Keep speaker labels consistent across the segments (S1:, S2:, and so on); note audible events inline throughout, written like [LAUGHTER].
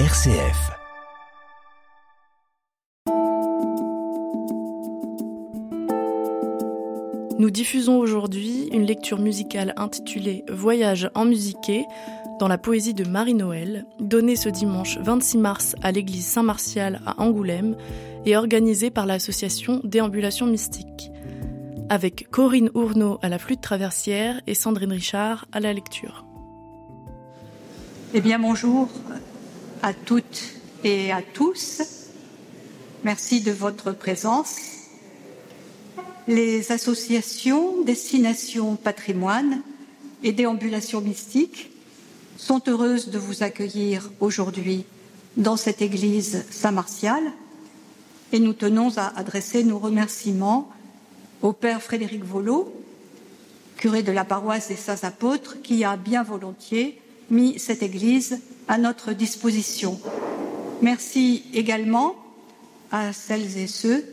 S1: RCF.
S2: Nous diffusons aujourd'hui une lecture musicale intitulée Voyage en musiqué dans la poésie de Marie-Noël, donnée ce dimanche 26 mars à l'église Saint-Martial à Angoulême et organisée par l'association Déambulation Mystique, avec Corinne Ourneau à la flûte traversière et Sandrine Richard à la lecture.
S3: Eh bien, bonjour à toutes et à tous. Merci de votre présence. Les associations Destination Patrimoine et Déambulation Mystique sont heureuses de vous accueillir aujourd'hui dans cette église Saint-Martial et nous tenons à adresser nos remerciements au Père Frédéric Volo, curé de la paroisse des Saints Apôtres, qui a bien volontiers mis cette église à notre disposition. Merci également à celles et ceux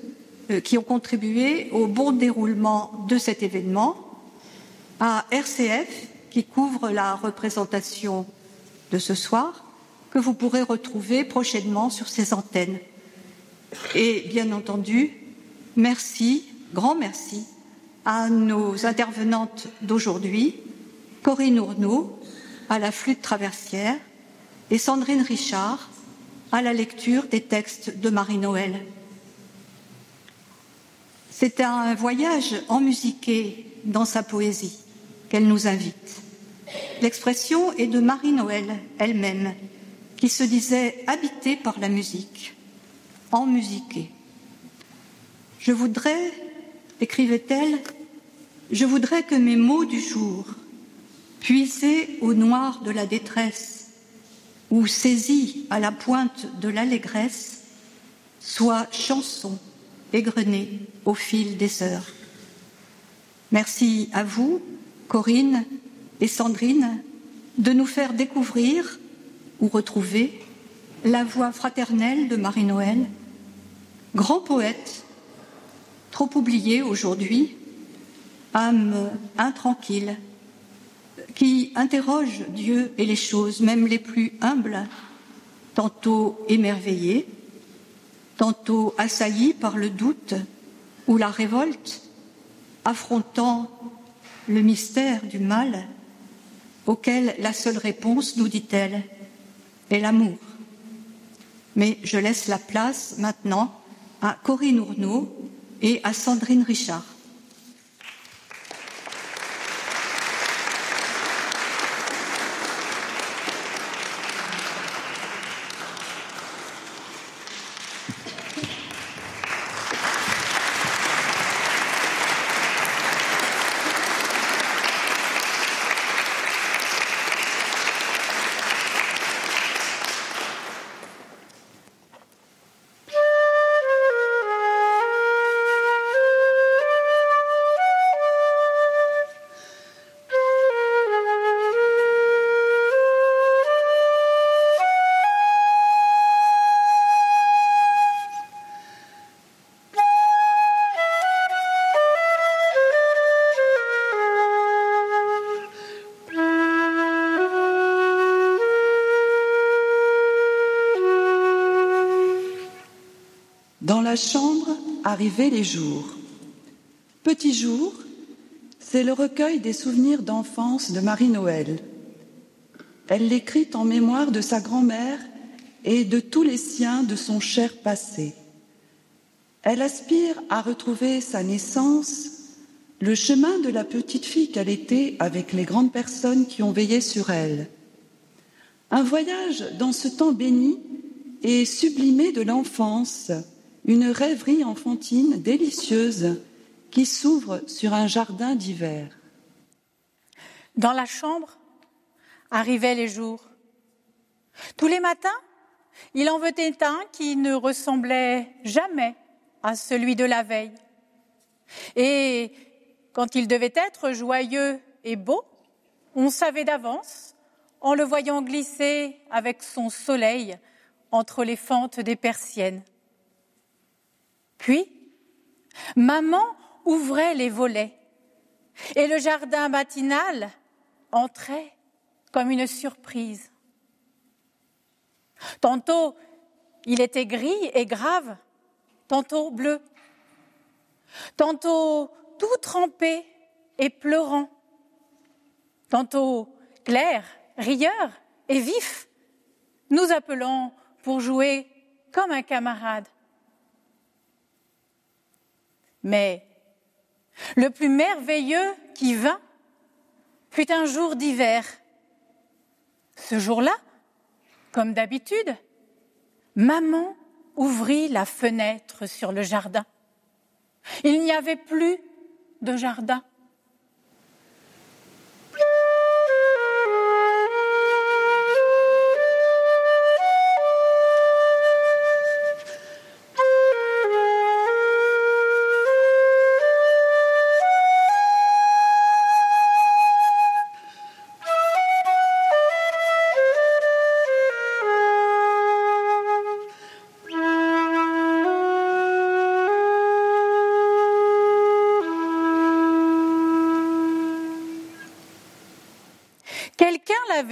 S3: euh, qui ont contribué au bon déroulement de cet événement, à RCF qui couvre la représentation de ce soir, que vous pourrez retrouver prochainement sur ces antennes. Et bien entendu, merci, grand merci à nos intervenantes d'aujourd'hui, Corinne Ourneau à la flûte traversière et Sandrine Richard à la lecture des textes de Marie-Noël. C'est un voyage enmusiqué dans sa poésie qu'elle nous invite. L'expression est de Marie-Noël elle-même, qui se disait habitée par la musique, enmusiquée. Je voudrais, écrivait-elle, je voudrais que mes mots du jour, puisés au noir de la détresse ou saisis à la pointe de l'allégresse, soient chansons égrenées au fil des heures. Merci à vous, Corinne et Sandrine, de nous faire découvrir ou retrouver la voix fraternelle de Marie-Noël, grand poète, trop oublié aujourd'hui, âme intranquille, qui interroge Dieu et les choses, même les plus humbles, tantôt émerveillées, tantôt assaillies par le doute ou la révolte, affrontant le mystère du mal, auquel la seule réponse, nous dit-elle, est l'amour. Mais je laisse la place maintenant à Corinne Ourneau et à Sandrine Richard.
S4: Les jours. Petit jour, c'est le recueil des souvenirs d'enfance de Marie-Noël. Elle l'écrit en mémoire de sa grand-mère et de tous les siens de son cher passé. Elle aspire à retrouver sa naissance, le chemin de la petite fille qu'elle était avec les grandes personnes qui ont veillé sur elle. Un voyage dans ce temps béni et sublimé de l'enfance, une rêverie enfantine délicieuse qui s'ouvre sur un jardin d'hiver.
S5: Dans la chambre arrivaient les jours. Tous les matins, il en venait un qui ne ressemblait jamais à celui de la veille. Et quand il devait être joyeux et beau, on savait d'avance, en le voyant glisser avec son soleil entre les fentes des persiennes. Puis, maman ouvrait les volets et le jardin matinal entrait comme une surprise. Tantôt, il était gris et grave, tantôt bleu, tantôt tout trempé et pleurant, tantôt clair, rieur et vif, nous appelant pour jouer comme un camarade. Mais le plus merveilleux qui vint fut un jour d'hiver. Ce jour-là, comme d'habitude, maman ouvrit la fenêtre sur le jardin. Il n'y avait plus de jardin.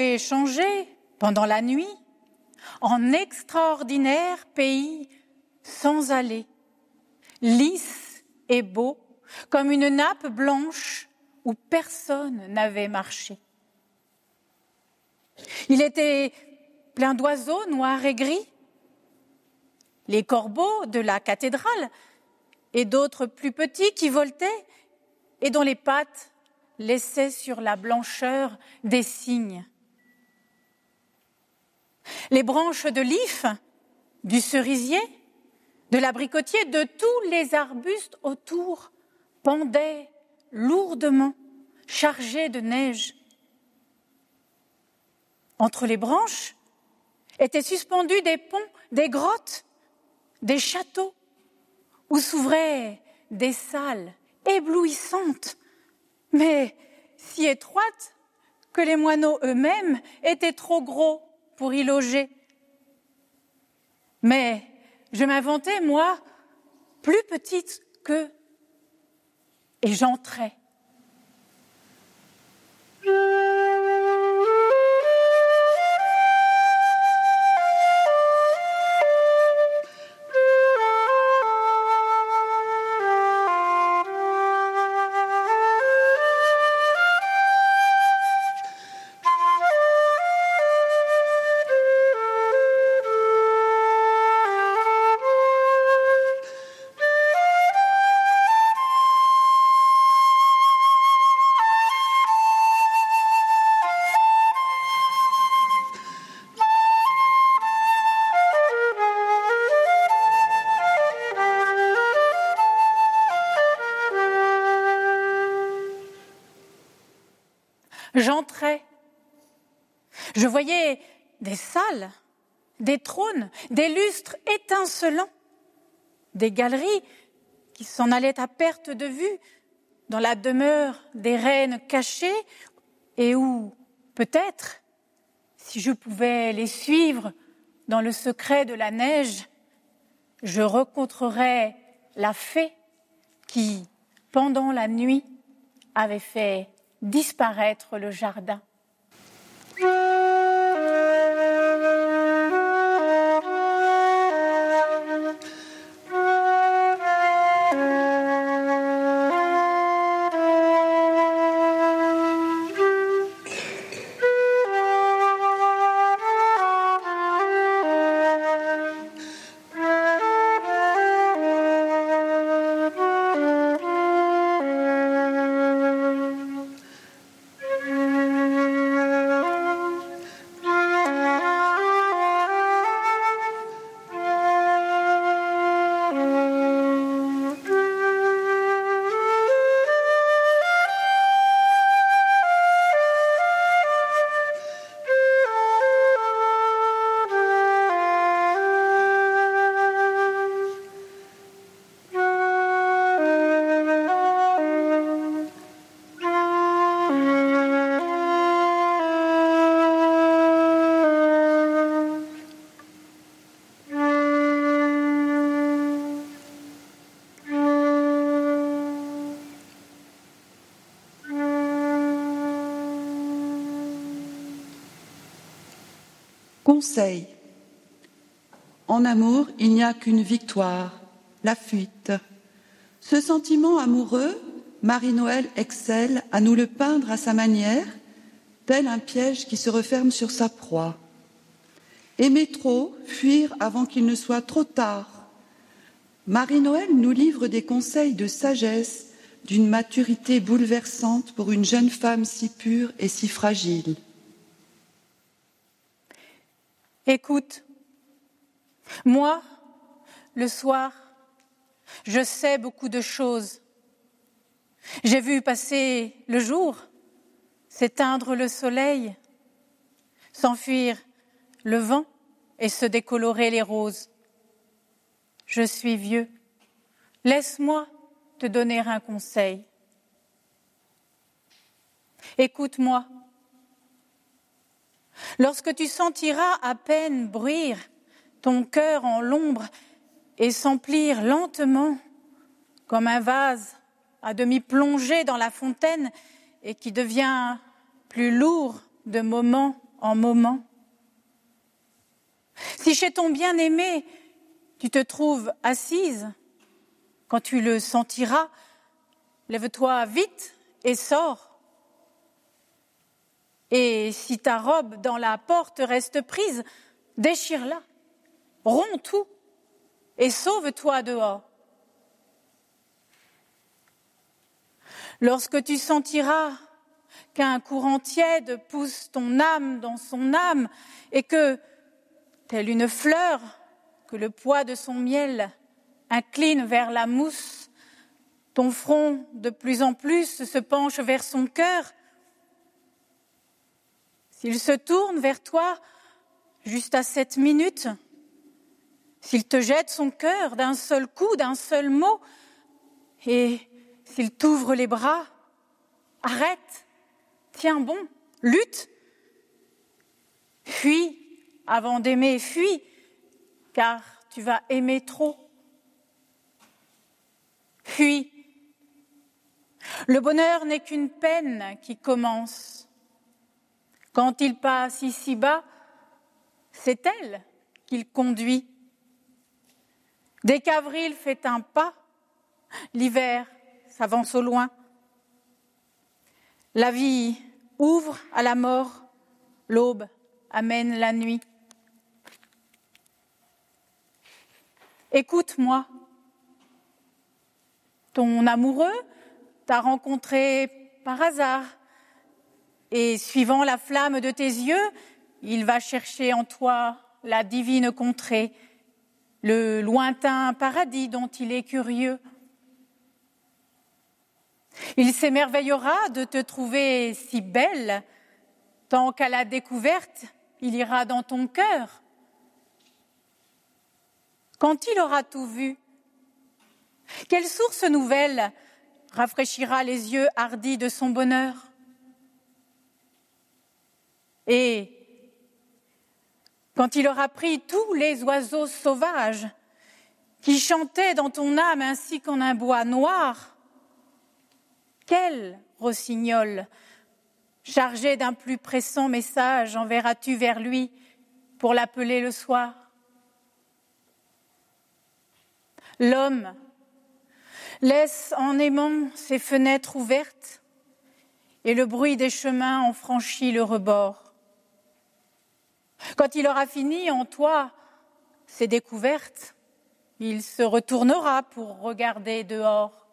S5: Avait changé pendant la nuit en extraordinaire pays sans aller, lisse et beau, comme une nappe blanche où personne n'avait marché. Il était plein d'oiseaux noirs et gris, les corbeaux de la cathédrale et d'autres plus petits qui voltaient et dont les pattes laissaient sur la blancheur des signes. Les branches de l'if, du cerisier, de l'abricotier, de tous les arbustes autour pendaient lourdement, chargés de neige. Entre les branches étaient suspendus des ponts, des grottes, des châteaux, où s'ouvraient des salles éblouissantes, mais si étroites que les moineaux eux-mêmes étaient trop gros pour y loger. Mais je m'inventais, moi, plus petite qu'eux, et j'entrais. Des trônes, des lustres étincelants, des galeries qui s'en allaient à perte de vue dans la demeure des reines cachées et où, peut-être, si je pouvais les suivre dans le secret de la neige, je rencontrerais la fée qui, pendant la nuit, avait fait disparaître le jardin.
S4: En amour, il n'y a qu'une victoire, la fuite. Ce sentiment amoureux, Marie-Noël excelle à nous le peindre à sa manière, tel un piège qui se referme sur sa proie. Aimer trop, fuir avant qu'il ne soit trop tard. Marie-Noël nous livre des conseils de sagesse, d'une maturité bouleversante pour une jeune femme si pure et si fragile.
S5: Écoute, moi, le soir, je sais beaucoup de choses. J'ai vu passer le jour, s'éteindre le soleil, s'enfuir le vent et se décolorer les roses. Je suis vieux. Laisse-moi te donner un conseil. Écoute-moi. Lorsque tu sentiras à peine bruire ton cœur en l'ombre et s'emplir lentement comme un vase à demi plongé dans la fontaine et qui devient plus lourd de moment en moment. Si chez ton bien-aimé, tu te trouves assise, quand tu le sentiras, lève-toi vite et sors. Et si ta robe dans la porte reste prise, déchire-la, romps tout et sauve-toi dehors. Lorsque tu sentiras qu'un courant tiède pousse ton âme dans son âme et que, telle une fleur, que le poids de son miel incline vers la mousse, ton front de plus en plus se penche vers son cœur. S'il se tourne vers toi juste à cette minute, s'il te jette son cœur d'un seul coup, d'un seul mot, et s'il t'ouvre les bras, arrête, tiens bon, lutte, fuis avant d'aimer, fuis, car tu vas aimer trop. Puis, le bonheur n'est qu'une peine qui commence. Quand il passe ici-bas, c'est elle qu'il conduit. Dès qu'avril fait un pas, l'hiver s'avance au loin. La vie ouvre à la mort, l'aube amène la nuit. Écoute-moi, ton amoureux t'a rencontré par hasard et suivant la flamme de tes yeux, il va chercher en toi la divine contrée, le lointain paradis dont il est curieux. Il s'émerveillera de te trouver si belle, tant qu'à la découverte, il ira dans ton cœur. Quand il aura tout vu, quelle source nouvelle rafraîchira les yeux hardis de son bonheur? Et quand il aura pris tous les oiseaux sauvages qui chantaient dans ton âme ainsi qu'en un bois noir, quel rossignol, chargé d'un plus pressant message, enverras-tu vers lui pour l'appeler le soir? L'homme laisse en aimant ses fenêtres ouvertes et le bruit des chemins en franchit le rebord. Quand il aura fini en toi ses découvertes, il se retournera pour regarder dehors.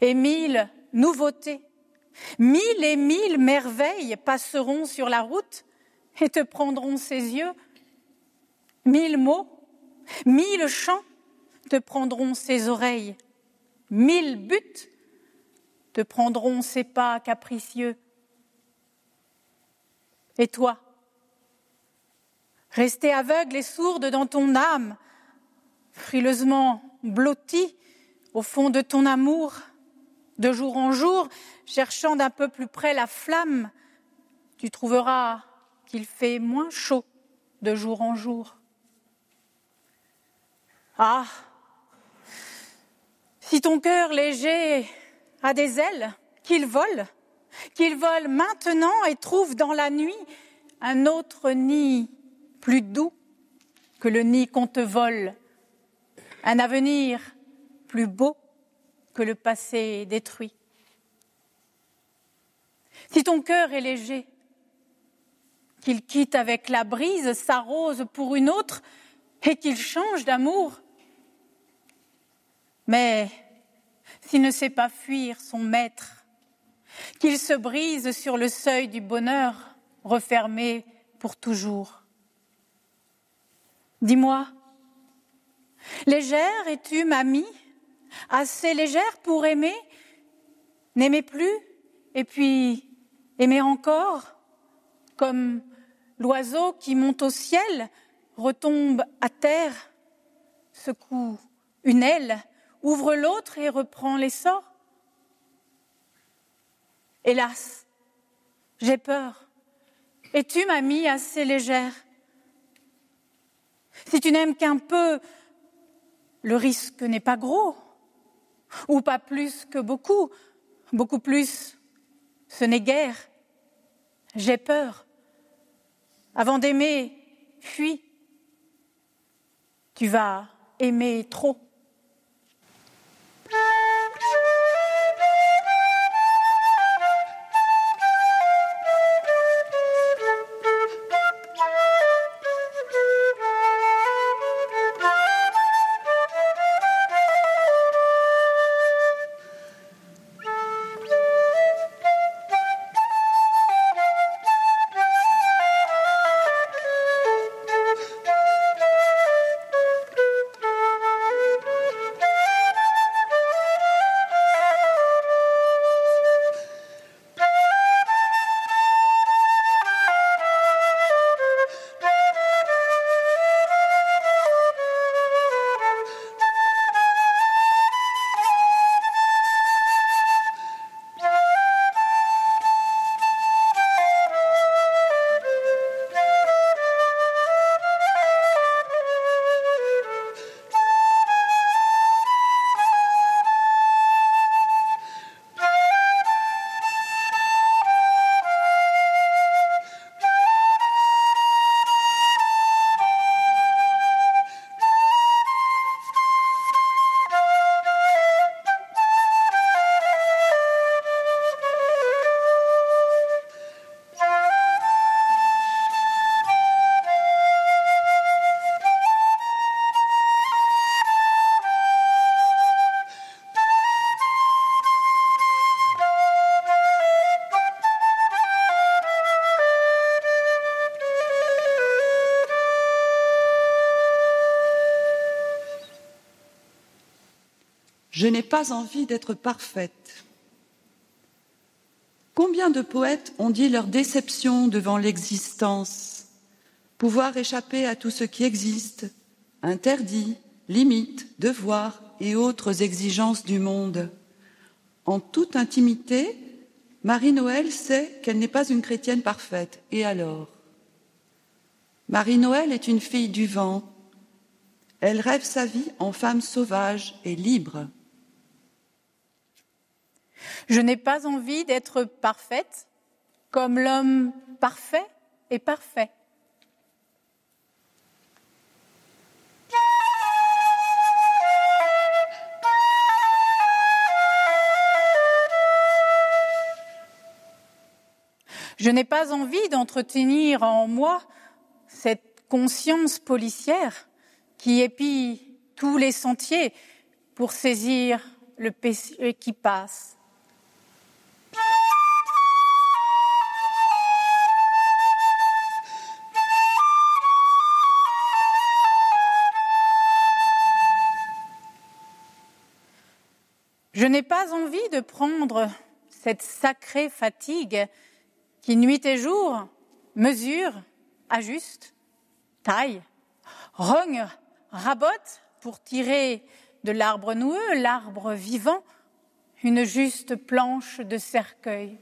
S5: Et mille nouveautés, mille et mille merveilles passeront sur la route et te prendront ses yeux. Mille mots, mille chants te prendront ses oreilles, mille buts te prendront ses pas capricieux. Et toi, resté aveugle et sourde dans ton âme, frileusement blotti au fond de ton amour, de jour en jour, cherchant d'un peu plus près la flamme, tu trouveras qu'il fait moins chaud de jour en jour. Ah, si ton cœur léger a des ailes, qu'il vole, qu'il vole maintenant et trouve dans la nuit un autre nid plus doux que le nid qu'on te vole, un avenir plus beau que le passé détruit. Si ton cœur est léger, qu'il quitte avec la brise sa rose pour une autre et qu'il change d'amour. Mais s'il ne sait pas fuir son maître, qu'il se brise sur le seuil du bonheur, refermé pour toujours. Dis-moi, légère es-tu, mamie, assez légère pour aimer, n'aimer plus, et puis aimer encore, comme l'oiseau qui monte au ciel, retombe à terre, secoue une aile, ouvre l'autre et reprend l'essor Hélas, j'ai peur. Es-tu, mamie, assez légère Si tu n'aimes qu'un peu, le risque n'est pas gros, ou pas plus que beaucoup, beaucoup plus, ce n'est guère. J'ai peur. Avant d'aimer, fuis. Tu vas aimer trop.
S4: N'ai pas envie d'être parfaite. Combien de poètes ont dit leur déception devant l'existence, pouvoir échapper à tout ce qui existe, interdit, limite, devoir et autres exigences du monde. En toute intimité, Marie-Noël sait qu'elle n'est pas une chrétienne parfaite. Et alors? Marie-Noël est une fille du vent. Elle rêve sa vie en femme sauvage et libre.
S5: Je n'ai pas envie d'être parfaite comme l'homme parfait est parfait. Je n'ai pas envie d'entretenir en moi cette conscience policière qui épie tous les sentiers pour saisir le péché qui passe. Je n'ai pas envie de prendre cette sacrée fatigue qui nuit et jour mesure, ajuste, taille, rogne, rabote pour tirer de l'arbre noueux, l'arbre vivant, une juste planche de cercueil.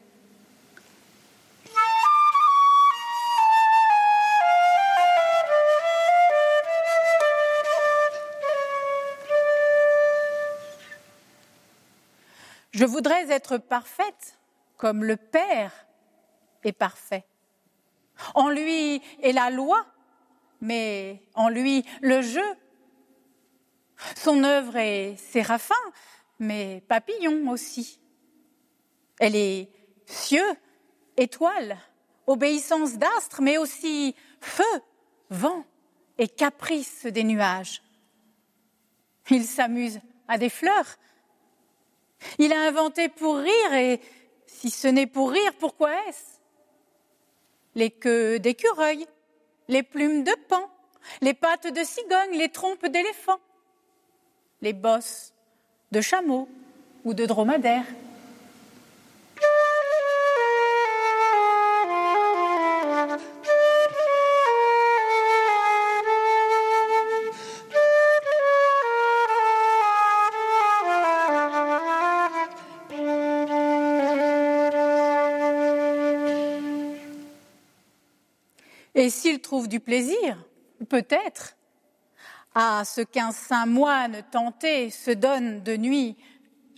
S5: Je voudrais être parfaite comme le Père est parfait. En lui est la loi, mais en lui le jeu. Son œuvre est séraphin, mais papillon aussi. Elle est cieux, étoile, obéissance d'astre, mais aussi feu, vent et caprice des nuages. Il s'amuse à des fleurs. Il a inventé pour rire, et si ce n'est pour rire, pourquoi est-ce? Les queues d'écureuil, les plumes de pan, les pattes de cigogne, les trompes d'éléphant, les bosses de chameau ou de dromadaire. Et s'il trouve du plaisir, peut-être, à ce qu'un saint moine tenté se donne de nuit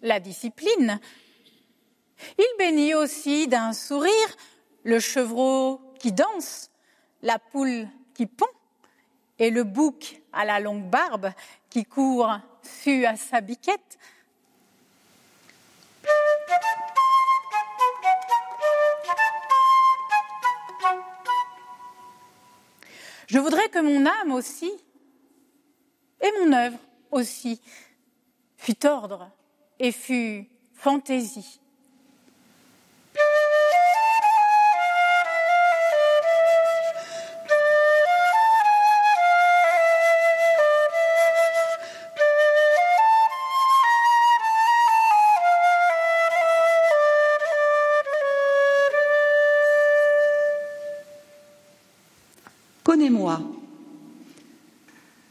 S5: la discipline, il bénit aussi d'un sourire le chevreau qui danse, la poule qui pond et le bouc à la longue barbe qui court su à sa biquette. Je voudrais que mon âme aussi, et mon œuvre aussi, fût ordre et fût fantaisie.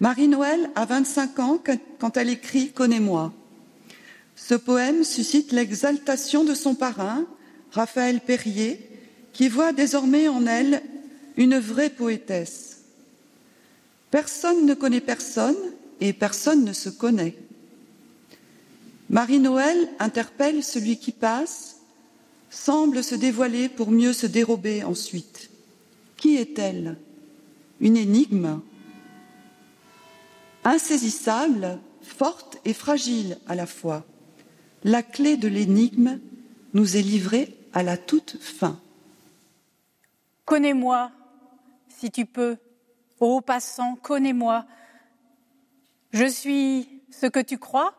S4: Marie-Noël a 25 ans quand elle écrit Connais-moi. Ce poème suscite l'exaltation de son parrain, Raphaël Perrier, qui voit désormais en elle une vraie poétesse. Personne ne connaît personne et personne ne se connaît. Marie-Noël interpelle celui qui passe, semble se dévoiler pour mieux se dérober ensuite. Qui est-elle? Une énigme? Insaisissable, forte et fragile à la fois. La clé de l'énigme nous est livrée à la toute fin.
S5: Connais-moi, si tu peux, ô passant, connais-moi. Je suis ce que tu crois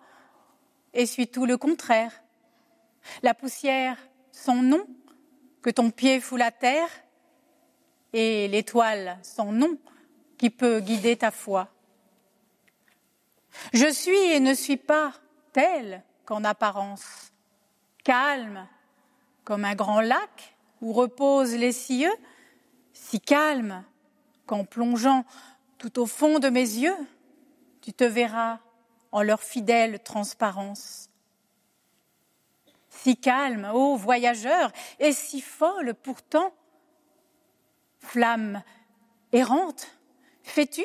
S5: et suis tout le contraire. La poussière, son nom, que ton pied fout la terre, et l'étoile son nom qui peut guider ta foi. Je suis et ne suis pas telle qu'en apparence, calme comme un grand lac où reposent les cieux, si calme qu'en plongeant tout au fond de mes yeux, tu te verras en leur fidèle transparence. Si calme, ô voyageur, et si folle pourtant, flamme errante, fais-tu,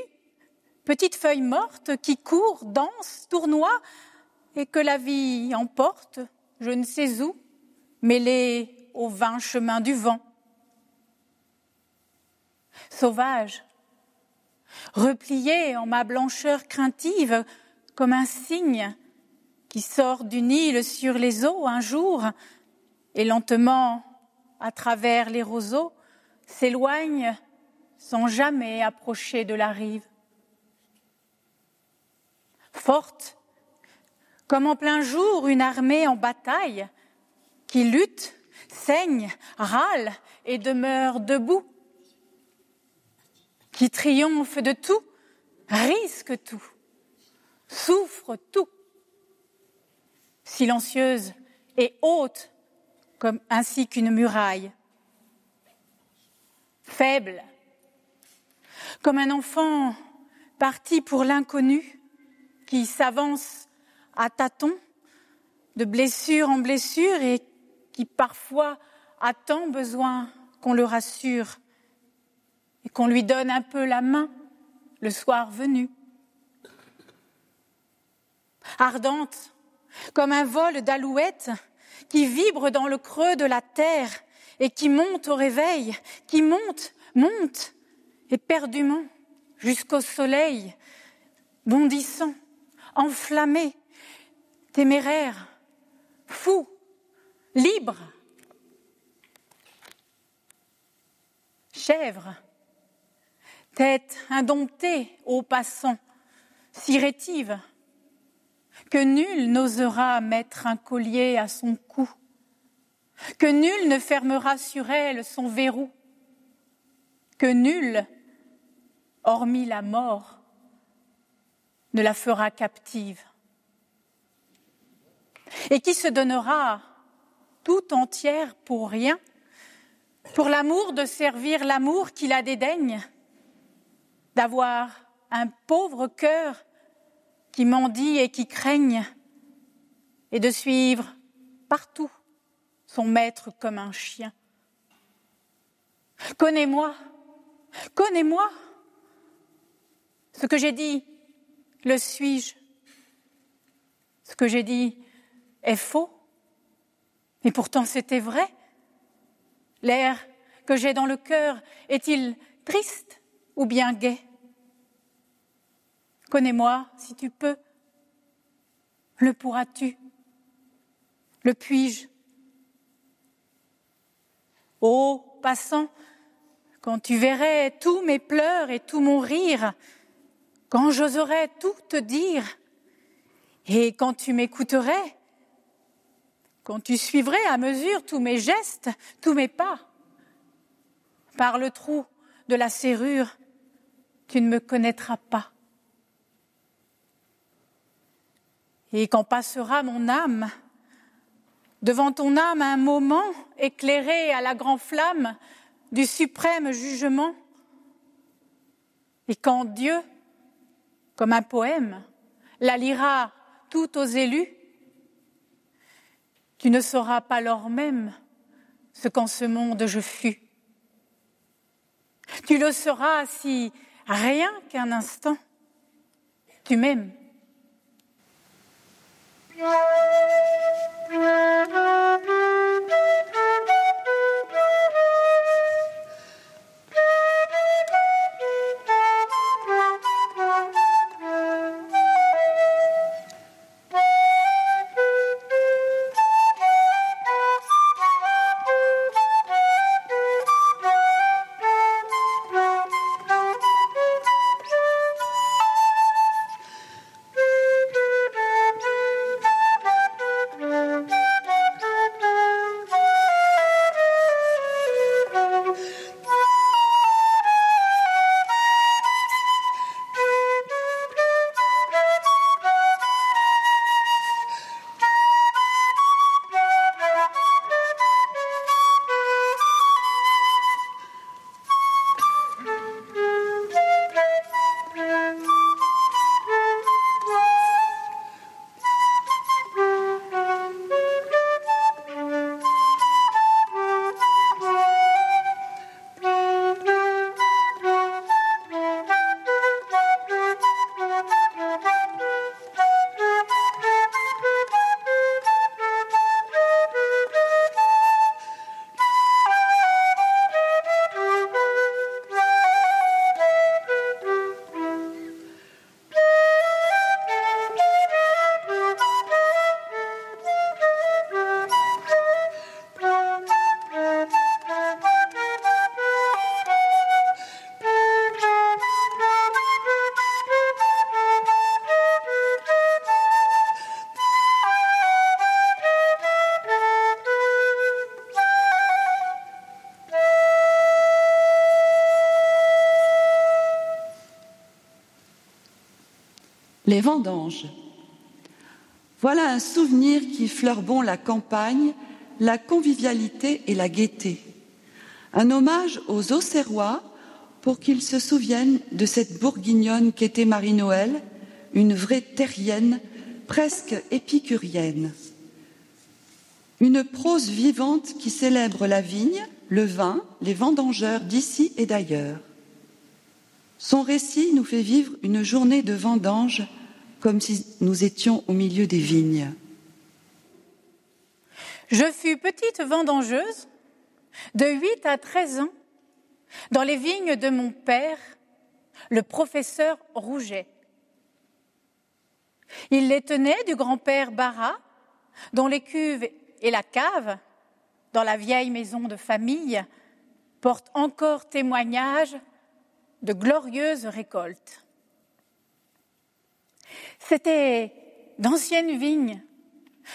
S5: petite feuille morte qui court, danse, tournoie, et que la vie emporte, je ne sais où, mêlée au vain chemin du vent. Sauvage, replié en ma blancheur craintive, comme un cygne qui sort du Nil sur les eaux un jour, et lentement, à travers les roseaux, s'éloigne sans jamais approcher de la rive. Forte, comme en plein jour une armée en bataille, qui lutte, saigne, râle et demeure debout, qui triomphe de tout, risque tout, souffre tout, silencieuse et haute comme ainsi qu'une muraille. Faible, comme un enfant parti pour l'inconnu qui s'avance à tâtons de blessure en blessure et qui parfois a tant besoin qu'on le rassure et qu'on lui donne un peu la main le soir venu. Ardente comme un vol d'alouette qui vibre dans le creux de la terre et qui monte au réveil, qui monte, monte, éperdument jusqu'au soleil, bondissant, enflammé, téméraire, fou, libre. Chèvre, tête indomptée aux passants, si rétive, que nul n'osera mettre un collier à son cou, que nul ne fermera sur elle son verrou, que nul, hormis la mort, ne la fera captive, et qui se donnera tout entière pour rien, pour l'amour de servir l'amour qui la dédaigne, d'avoir un pauvre cœur qui mendie et qui craigne, et de suivre partout son maître comme un chien. Connais-moi, connais-moi. Ce que j'ai dit, le suis-je? Ce que j'ai dit est faux, et pourtant c'était vrai. L'air que j'ai dans le cœur est-il triste ou bien gai? Connais-moi si tu peux. Le pourras-tu? Le puis-je? Ô passant, quand tu verrais tous mes pleurs et tout mon rire, quand j'oserais tout te dire, et quand tu m'écouterais, quand tu suivrais à mesure tous mes gestes, tous mes pas, par le trou de la serrure, tu ne me connaîtras pas. Et quand passera mon âme, devant ton âme un moment éclairé à la grande flamme du suprême jugement, et quand Dieu, comme un poème, la lira tout aux élus, tu ne sauras pas lors même ce qu'en ce monde je fus. Tu le sauras si, rien qu'un instant, tu m'aimes.
S4: Les vendanges. Voilà un souvenir qui bon la campagne, la convivialité et la gaieté. Un hommage aux Auxerrois pour qu'ils se souviennent de cette bourguignonne qu'était Marie-Noël, une vraie terrienne, presque épicurienne. Une prose vivante qui célèbre la vigne, le vin, les vendangeurs d'ici et d'ailleurs. Son récit nous fait vivre une journée de vendange comme si nous étions au milieu des vignes.
S5: Je fus petite vendangeuse de 8 à 13 ans dans les vignes de mon père le professeur Rouget. Il les tenait du grand-père Barra, dont les cuves et la cave, dans la vieille maison de famille, portent encore témoignage de glorieuses récoltes. C'étaient d'anciennes vignes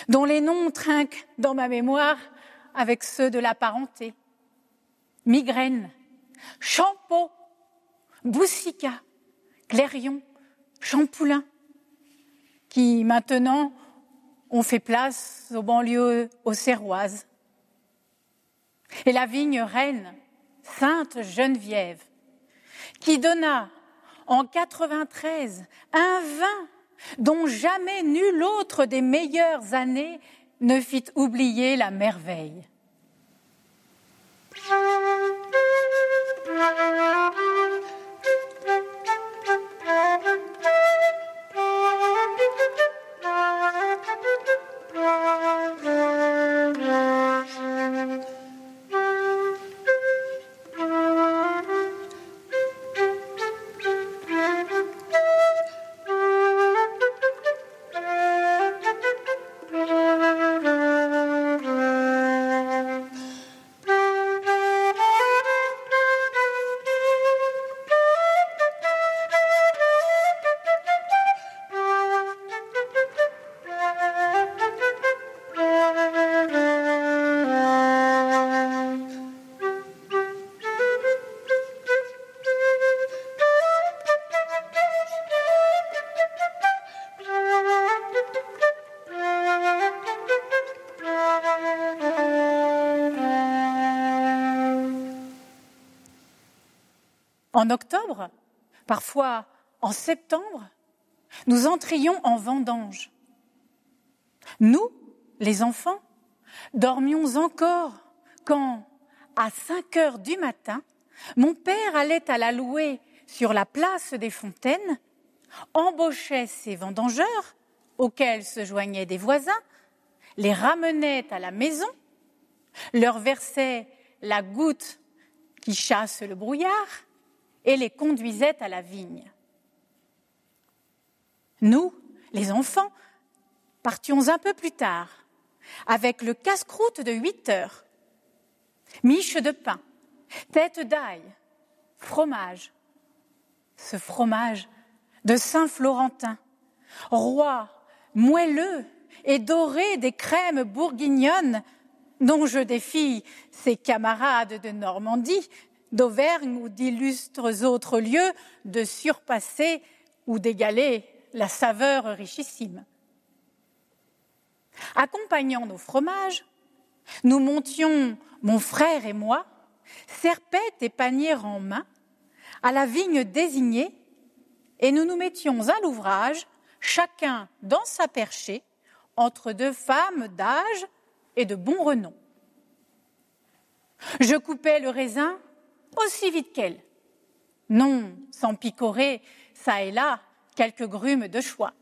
S5: dont les noms trinquent dans ma mémoire avec ceux de la parenté. Migraine, Champeau, Boussica, Clérion, Champoulin, qui maintenant ont fait place aux banlieues auxerroises. Et la vigne reine, Sainte Geneviève, qui donna en 93 un vin dont jamais nul autre des meilleures années ne fit oublier la merveille. [LAUGHS] En octobre, parfois en septembre, nous entrions en vendange. Nous, les enfants, dormions encore quand, à cinq heures du matin, mon père allait à la louer sur la place des fontaines, embauchait ses vendangeurs, auxquels se joignaient des voisins, les ramenait à la maison, leur versait la goutte qui chasse le brouillard, et les conduisait à la vigne. Nous, les enfants, partions un peu plus tard, avec le casse-croûte de huit heures, miche de pain, tête d'ail, fromage. Ce fromage de Saint-Florentin, roi, moelleux et doré des crèmes bourguignonnes dont je défie ses camarades de Normandie d'Auvergne ou d'illustres autres lieux de surpasser ou d'égaler la saveur richissime. Accompagnant nos fromages, nous montions, mon frère et moi, serpettes et paniers en main, à la vigne désignée, et nous nous mettions à l'ouvrage, chacun dans sa perchée, entre deux femmes d'âge et de bon renom. Je coupais le raisin aussi vite qu'elle. Non, sans picorer, ça et là, quelques grumes de choix.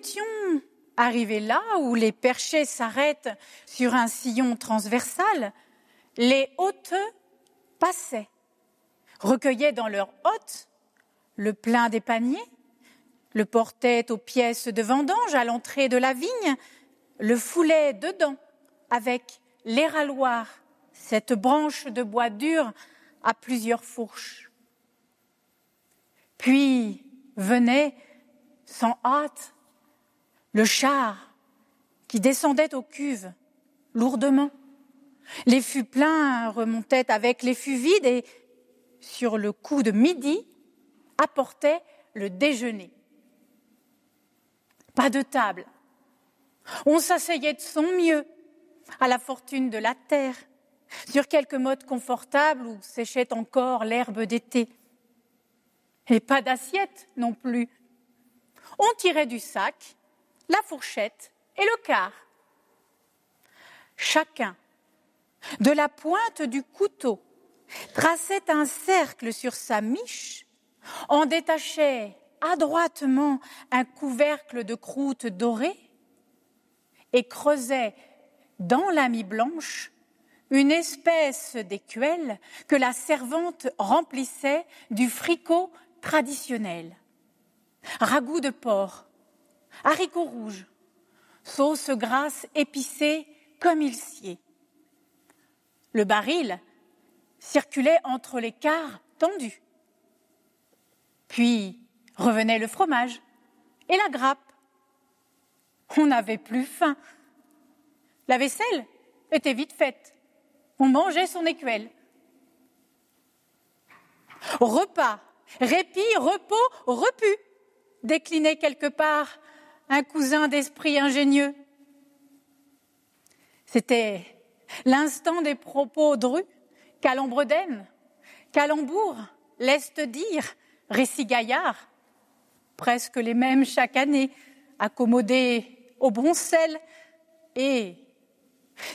S5: Étions arrivés là où les perchés s'arrêtent sur un sillon transversal, les hôteux passaient, recueillaient dans leurs hôtes le plein des paniers, le portaient aux pièces de vendange à l'entrée de la vigne, le foulaient dedans avec les râloirs cette branche de bois dur à plusieurs fourches. Puis venait, sans hâte, le char qui descendait aux cuves lourdement. Les fûts pleins remontaient avec les fûts vides et, sur le coup de midi, apportaient le déjeuner. Pas de table. On s'asseyait de son mieux à la fortune de la terre, sur quelques modes confortables où séchait encore l'herbe d'été. Et pas d'assiette non plus. On tirait du sac la fourchette et le quart. Chacun, de la pointe du couteau, traçait un cercle sur sa miche, en détachait adroitement un couvercle de croûte dorée et creusait dans la mie blanche une espèce d'écuelle que la servante remplissait du fricot traditionnel. Ragoût de porc, haricots rouges, sauce grasse épicée comme il sied. Le baril circulait entre les quarts tendus. Puis revenait le fromage et la grappe. On n'avait plus faim. La vaisselle était vite faite. On mangeait son écuelle. Repas, répit, repos, repu, déclinait quelque part un cousin d'esprit ingénieux. C'était l'instant des propos drus, calembredaine, calembour, laisse dire, récit gaillard, presque les mêmes chaque année, accommodés au bon et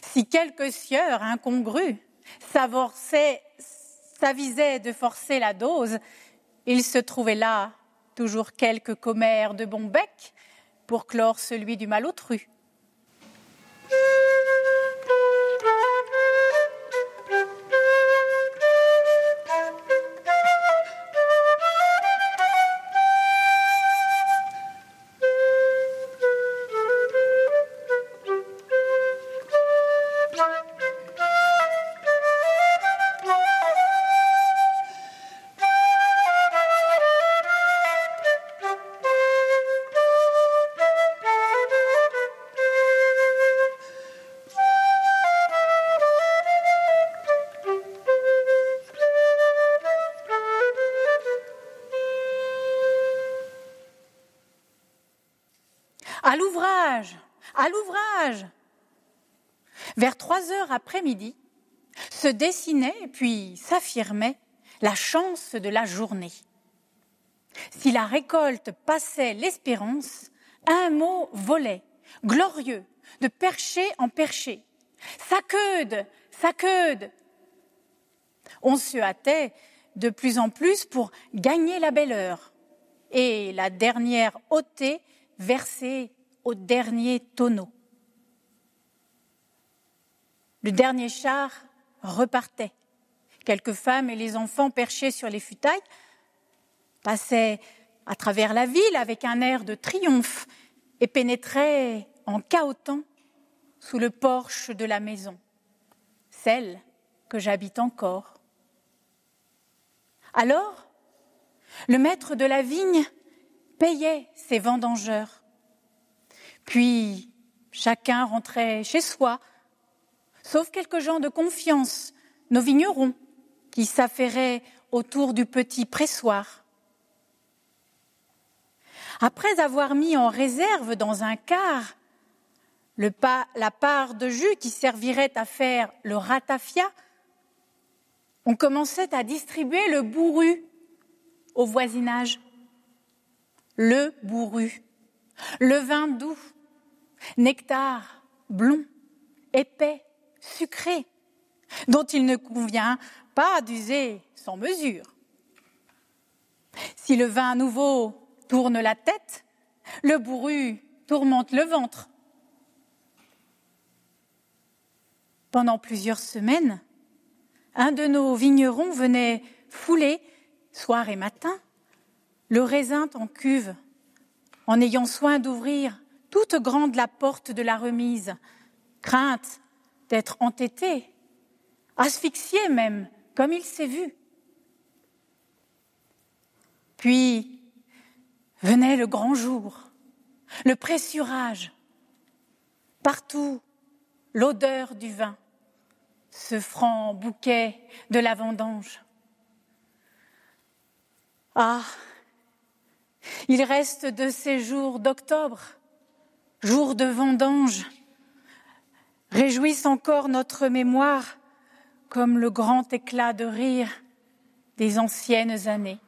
S5: si quelques sieurs incongrus s'avisaient de forcer la dose, il se trouvait là toujours quelques commères de bon bec pour clore celui du malotru. À se dessinait puis s'affirmait la chance de la journée. Si la récolte passait l'espérance, un mot volait, glorieux, de perché en perché. Saqueude, saqueude. On se hâtait de plus en plus pour gagner la belle heure. Et la dernière ôtée versée au dernier tonneau. Le dernier char repartait. Quelques femmes et les enfants perchés sur les futailles passaient à travers la ville avec un air de triomphe et pénétraient en cahotant sous le porche de la maison, celle que j'habite encore. Alors, le maître de la vigne payait ses vendangeurs puis chacun rentrait chez soi, sauf quelques gens de confiance, nos vignerons, qui s'affairaient autour du petit pressoir. Après avoir mis en réserve dans un quart la part de jus qui servirait à faire le ratafia, on commençait à distribuer le bourru au voisinage. Le bourru, le vin doux, nectar blond, épais, sucré, dont il ne convient pas d'user sans mesure. Si le vin nouveau tourne la tête, le bourru tourmente le ventre. Pendant plusieurs semaines, un de nos vignerons venait fouler, soir et matin, le raisin en cuve, en ayant soin d'ouvrir toute grande la porte de la remise, crainte d'être entêté asphyxié même, comme il s'est vu. Puis venait le grand jour, le pressurage, partout l'odeur du vin, ce franc bouquet de la vendange. Ah, il reste de ces jours d'octobre, jours de vendange, réjouissent encore notre mémoire comme le grand éclat de rire des anciennes années.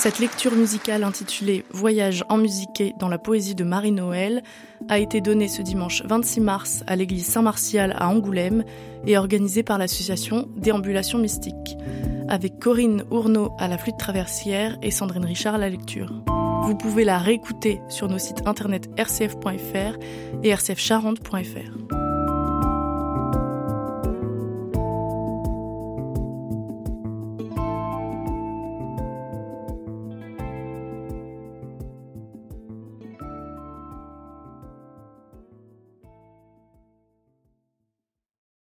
S2: Cette lecture musicale intitulée Voyage en musiqué dans la poésie de Marie-Noël a été donnée ce dimanche 26 mars à l'église Saint-Martial à Angoulême et organisée par l'association Déambulation Mystique, avec Corinne Ourneau à la flûte traversière et Sandrine Richard à la lecture. Vous pouvez la réécouter sur nos sites internet rcf.fr et rcfcharente.fr.